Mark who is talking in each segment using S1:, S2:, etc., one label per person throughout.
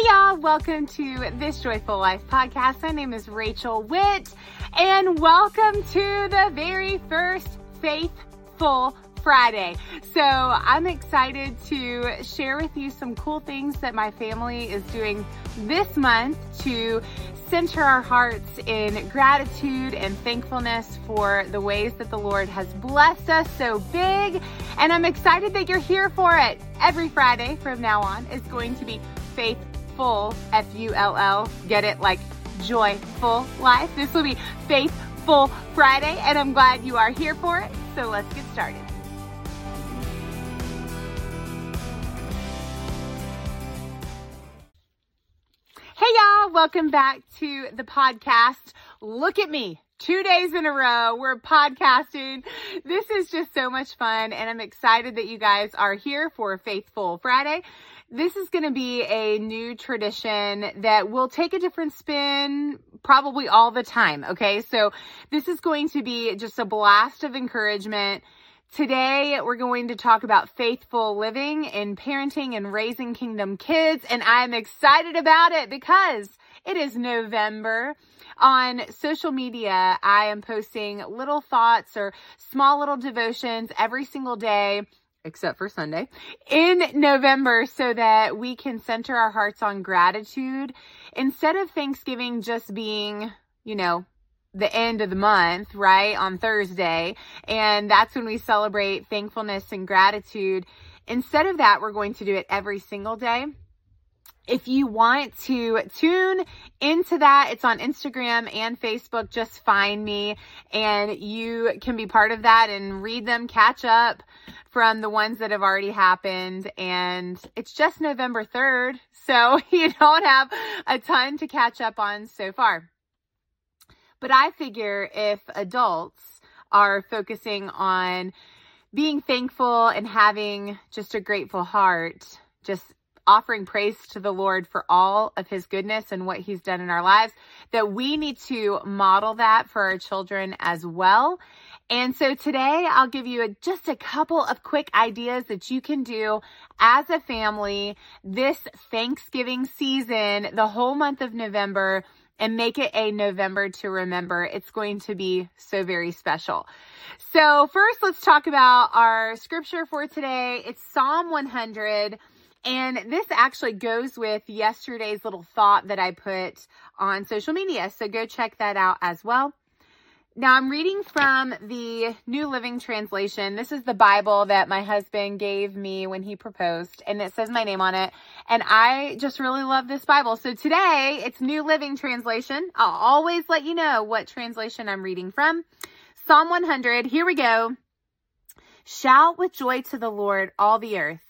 S1: Hey y'all, welcome to this Joyful Life podcast. My name is Rachel Witt and welcome to the very first FaithFULL Friday. So I'm excited to share with you some cool things that my family is doing this month to center our hearts in gratitude and thankfulness for the ways that the Lord has blessed us so big. And I'm excited that you're here for it. Every Friday from now on is going to be faithful, F U L L. Get it? Like joyful life. This will be FaithFULL Friday, and I'm glad you are here for it. So let's get started. Hey y'all, welcome back to the podcast. Look at me. Two days in a row, we're podcasting. This is just so much fun, and I'm excited that you guys are here for FaithFULL Friday. This is going to be a new tradition that will take a different spin probably all the time. Okay. So this is going to be just a blast of encouragement Today, we're going to talk about faithful living in parenting and raising kingdom kids. And I'm excited about it because it is November. On social media, I am posting little thoughts or small little devotions every single day except for Sunday, in November so that we can center our hearts on gratitude instead of Thanksgiving just being, you know, the end of the month, right? On Thursday. And that's when we celebrate thankfulness and gratitude. Instead of that, we're going to do it every single day. If you want to tune into that, it's on Instagram and Facebook. Just find me and you can be part of that and read them, catch up from the ones that have already happened. And it's just November 3rd. So you don't have a ton to catch up on so far. But I figure if adults are focusing on being thankful and having just a grateful heart, just offering praise to the Lord for all of his goodness and what he's done in our lives, that we need to model that for our children as well. And so today I'll give you a, just a couple of quick ideas that you can do as a family this Thanksgiving season, the whole month of November and make it a November to remember. It's going to be so very special. So first, let's talk about our scripture for today. It's Psalm 100. And this actually goes with yesterday's little thought that I put on social media. So go check that out as well. Now I'm reading from the New Living Translation. This is the Bible that my husband gave me when he proposed and it says my name on it. And I just really love this Bible. So today it's New Living Translation. I'll always let you know what translation I'm reading from. Psalm 100. Here we go. Shout with joy to the Lord, all the earth.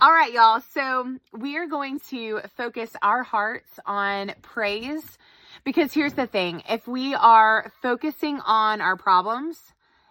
S1: All right, y'all. So we are going to focus our hearts on praise because here's the thing if we are focusing on our problems,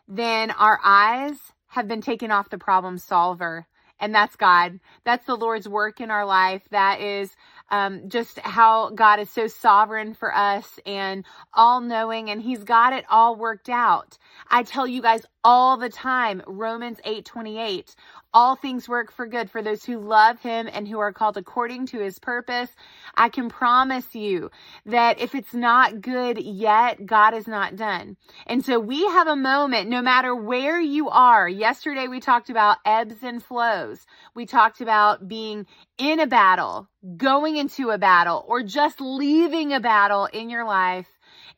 S1: then our eyes have been taken off the problem solver. And that's God. That's the Lord's work in our life. That is um, just how God is so sovereign for us and all knowing, and He's got it all worked out. I tell you guys all the time, Romans 8 28, all things work for good for those who love him and who are called according to his purpose. I can promise you that if it's not good yet, God is not done. And so we have a moment, no matter where you are. Yesterday we talked about ebbs and flows. We talked about being in a battle, going into a battle, or just leaving a battle in your life.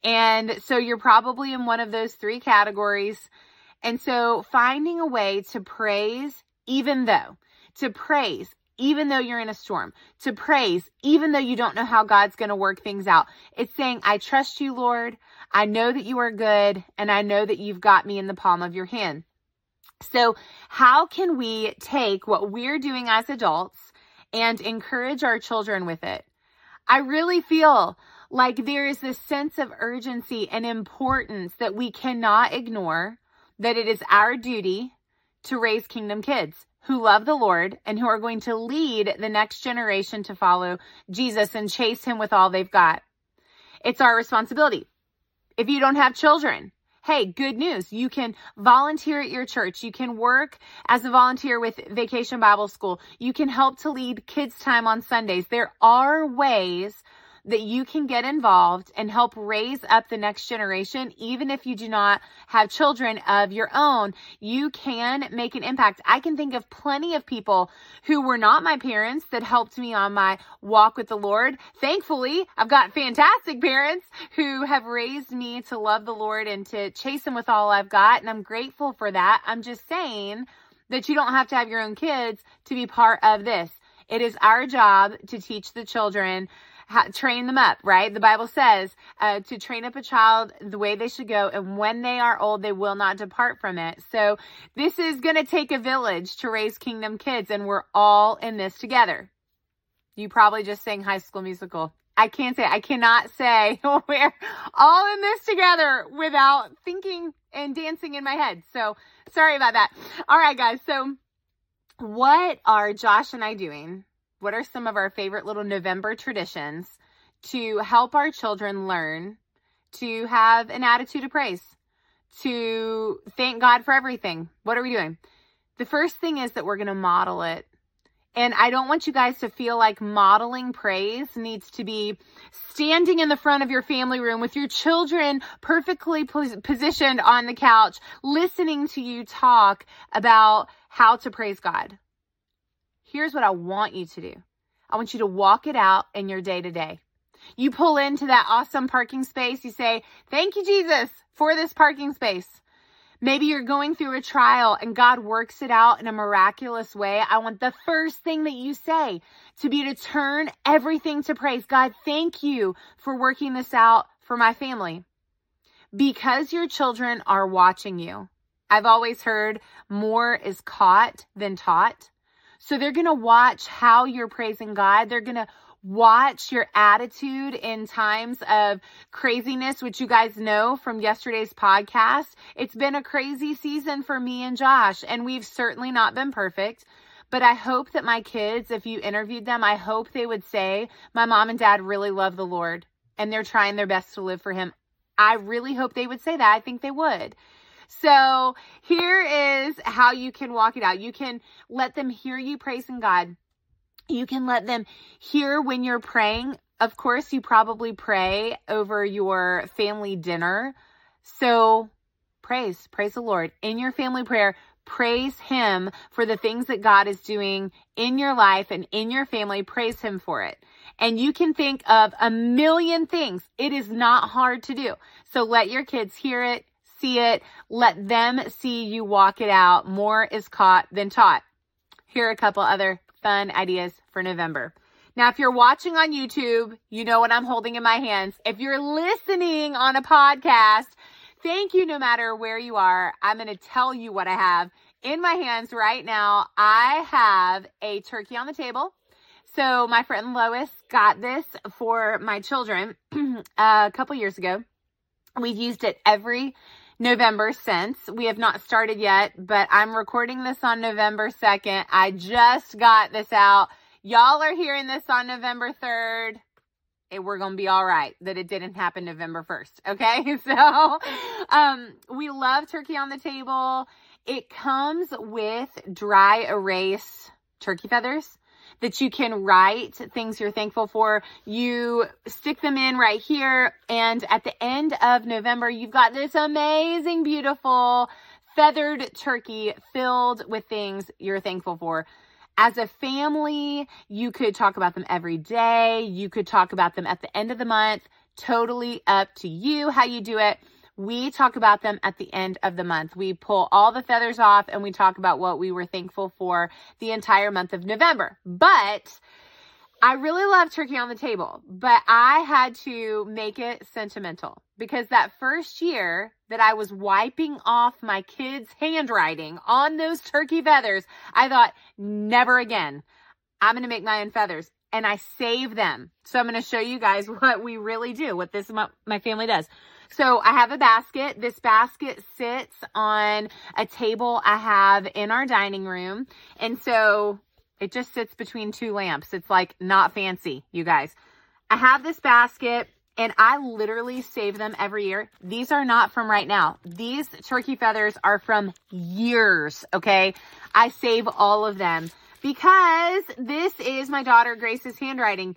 S1: And so you're probably in one of those three categories. And so finding a way to praise even though, to praise, even though you're in a storm, to praise, even though you don't know how God's going to work things out. It's saying, I trust you, Lord. I know that you are good and I know that you've got me in the palm of your hand. So how can we take what we're doing as adults and encourage our children with it? I really feel like there is this sense of urgency and importance that we cannot ignore, that it is our duty to raise kingdom kids who love the Lord and who are going to lead the next generation to follow Jesus and chase him with all they've got. It's our responsibility. If you don't have children, hey, good news. You can volunteer at your church. You can work as a volunteer with Vacation Bible School. You can help to lead kids time on Sundays. There are ways that you can get involved and help raise up the next generation, even if you do not have children of your own, you can make an impact. I can think of plenty of people who were not my parents that helped me on my walk with the Lord. Thankfully, I've got fantastic parents who have raised me to love the Lord and to chase him with all I've got. And I'm grateful for that. I'm just saying that you don't have to have your own kids to be part of this. It is our job to teach the children train them up, right? The Bible says uh, to train up a child the way they should go, and when they are old, they will not depart from it. So this is going to take a village to raise kingdom kids, and we're all in this together. You probably just sang High School Musical. I can't say, I cannot say we're all in this together without thinking and dancing in my head. So sorry about that. All right, guys. So what are Josh and I doing what are some of our favorite little November traditions to help our children learn to have an attitude of praise, to thank God for everything? What are we doing? The first thing is that we're going to model it. And I don't want you guys to feel like modeling praise needs to be standing in the front of your family room with your children perfectly positioned on the couch, listening to you talk about how to praise God here's what I want you to do. I want you to walk it out in your day to day. You pull into that awesome parking space. You say, thank you, Jesus, for this parking space. Maybe you're going through a trial and God works it out in a miraculous way. I want the first thing that you say to be to turn everything to praise. God, thank you for working this out for my family. Because your children are watching you. I've always heard more is caught than taught. So they're going to watch how you're praising God. They're going to watch your attitude in times of craziness, which you guys know from yesterday's podcast. It's been a crazy season for me and Josh, and we've certainly not been perfect. But I hope that my kids, if you interviewed them, I hope they would say, My mom and dad really love the Lord and they're trying their best to live for Him. I really hope they would say that. I think they would. So here is how you can walk it out. You can let them hear you praising God. You can let them hear when you're praying. Of course, you probably pray over your family dinner. So praise, praise the Lord in your family prayer. Praise him for the things that God is doing in your life and in your family. Praise him for it. And you can think of a million things. It is not hard to do. So let your kids hear it see it. Let them see you walk it out. More is caught than taught. Here are a couple other fun ideas for November. Now, if you're watching on YouTube, you know what I'm holding in my hands. If you're listening on a podcast, thank you no matter where you are. I'm going to tell you what I have in my hands right now. I have a turkey on the table. So my friend Lois got this for my children a couple years ago. We've used it every November since. We have not started yet, but I'm recording this on November 2nd. I just got this out. Y'all are hearing this on November 3rd. And we're going to be all right that it didn't happen November 1st. Okay. So, um, we love turkey on the table. It comes with dry erase turkey feathers that you can write things you're thankful for. You stick them in right here. And at the end of November, you've got this amazing, beautiful feathered turkey filled with things you're thankful for. As a family, you could talk about them every day. You could talk about them at the end of the month. Totally up to you how you do it. We talk about them at the end of the month. We pull all the feathers off and we talk about what we were thankful for the entire month of November. But I really love turkey on the table, but I had to make it sentimental because that first year that I was wiping off my kids' handwriting on those turkey feathers, I thought, never again. I'm going to make my own feathers. and I save them. So I'm going to show you guys what we really do, what this, my family does. So I have a basket. This basket sits on a table I have in our dining room. And so it just sits between two lamps. It's like not fancy, you guys. I have this basket and I literally save them every year. These are not from right now. These turkey feathers are from years, okay? I save all of them because this is my daughter Grace's handwriting.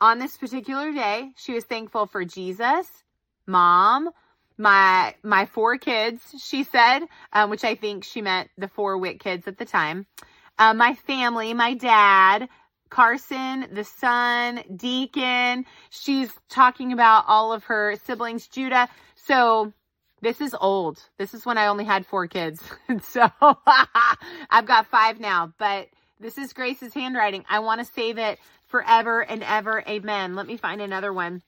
S1: On this particular day, she was thankful for Jesus, mom, my my four kids, she said, um, which I think she meant the four Witt kids at the time, uh, my family, my dad, Carson, the son, Deacon. She's talking about all of her siblings, Judah. So this is old. This is when I only had four kids. so I've got five now, but this is Grace's handwriting. I want to save it forever and ever. Amen. Let me find another one.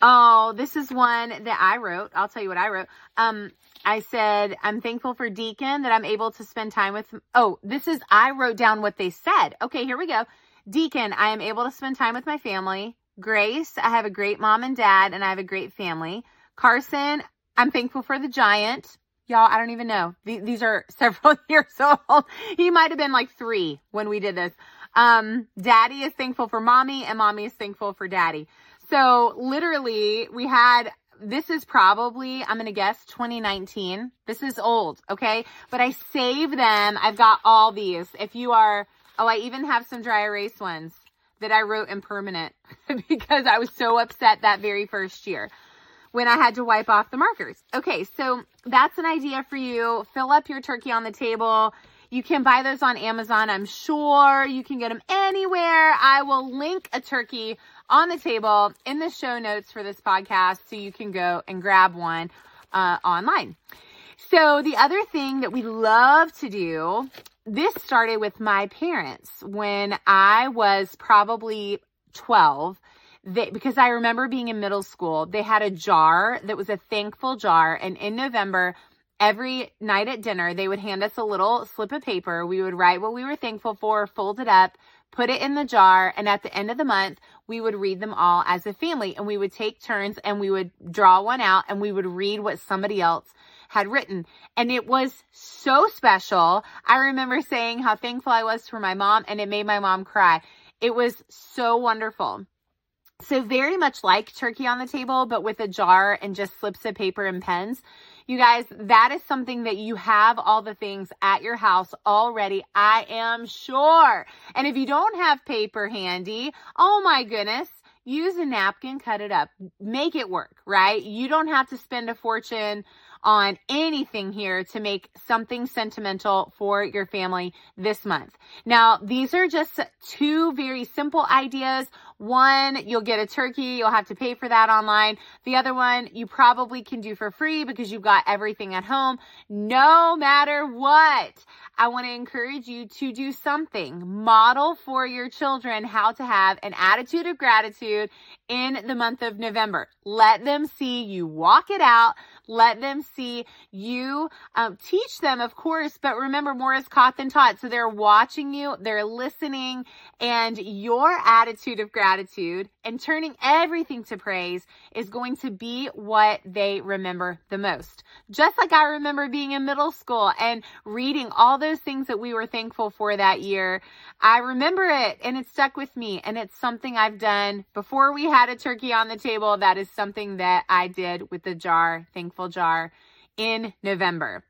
S1: Oh, this is one that I wrote. I'll tell you what I wrote. Um, I said, I'm thankful for Deacon that I'm able to spend time with. Oh, this is, I wrote down what they said. Okay, here we go. Deacon, I am able to spend time with my family. Grace, I have a great mom and dad, and I have a great family. Carson, I'm thankful for the giant. Y'all, I don't even know. These are several years old. He might have been like three when we did this. Um, daddy is thankful for mommy, and mommy is thankful for daddy. So literally we had, this is probably, I'm going to guess 2019. This is old. Okay. But I save them. I've got all these. If you are, oh, I even have some dry erase ones that I wrote in permanent because I was so upset that very first year when I had to wipe off the markers. Okay. So that's an idea for you. Fill up your turkey on the table. You can buy those on Amazon. I'm sure you can get them anywhere. I will link a turkey on the table in the show notes for this podcast so you can go and grab one uh, online. So the other thing that we love to do, this started with my parents when I was probably 12. They, because I remember being in middle school, they had a jar that was a thankful jar. And in November, every night at dinner, they would hand us a little slip of paper. We would write what we were thankful for, fold it up, put it in the jar, and at the end of the month, we would read them all as a family and we would take turns and we would draw one out and we would read what somebody else had written. And it was so special. I remember saying how thankful I was for my mom and it made my mom cry. It was so wonderful. So very much like turkey on the table, but with a jar and just slips of paper and pens. You guys, that is something that you have all the things at your house already. I am sure. And if you don't have paper handy, oh my goodness, use a napkin, cut it up, make it work, right? You don't have to spend a fortune on anything here to make something sentimental for your family this month. Now, these are just two very simple ideas. One, you'll get a turkey. You'll have to pay for that online. The other one, you probably can do for free because you've got everything at home. No matter what, I want to encourage you to do something. Model for your children how to have an attitude of gratitude in the month of November. Let them see you walk it out. Let them see you um, teach them, of course, but remember, more is caught than taught. So they're watching you, they're listening, and your attitude of gratitude and turning everything to praise is going to be what they remember the most. Just like I remember being in middle school and reading all those things that we were thankful for that year. I remember it and it stuck with me and it's something I've done before we had a turkey on the table. That is something that I did with the jar, thankful jar in November.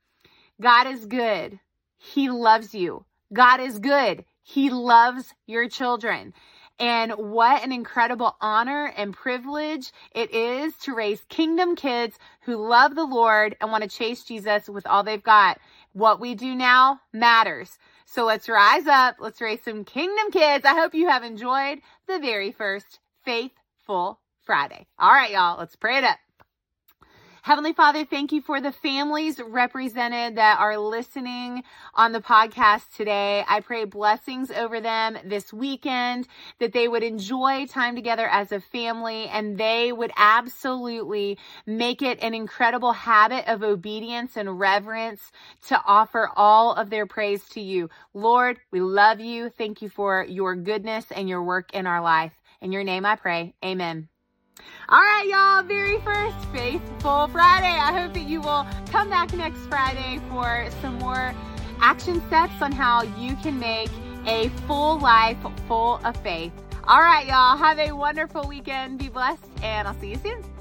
S1: God is good. He loves you. God is good. He loves your children. And what an incredible honor and privilege it is to raise kingdom kids who love the Lord and want to chase Jesus with all they've got. What we do now matters. So let's rise up. Let's raise some kingdom kids. I hope you have enjoyed the very first FaithFULL Friday. All right, y'all, let's pray it up. Heavenly Father, thank you for the families represented that are listening on the podcast today. I pray blessings over them this weekend, that they would enjoy time together as a family and they would absolutely make it an incredible habit of obedience and reverence to offer all of their praise to you. Lord, we love you. Thank you for your goodness and your work in our life. In your name I pray. Amen. All right, y'all, very first FaithFULL Friday. I hope that you will come back next Friday for some more action steps on how you can make a full life full of faith. All right, y'all, have a wonderful weekend. Be blessed, and I'll see you soon.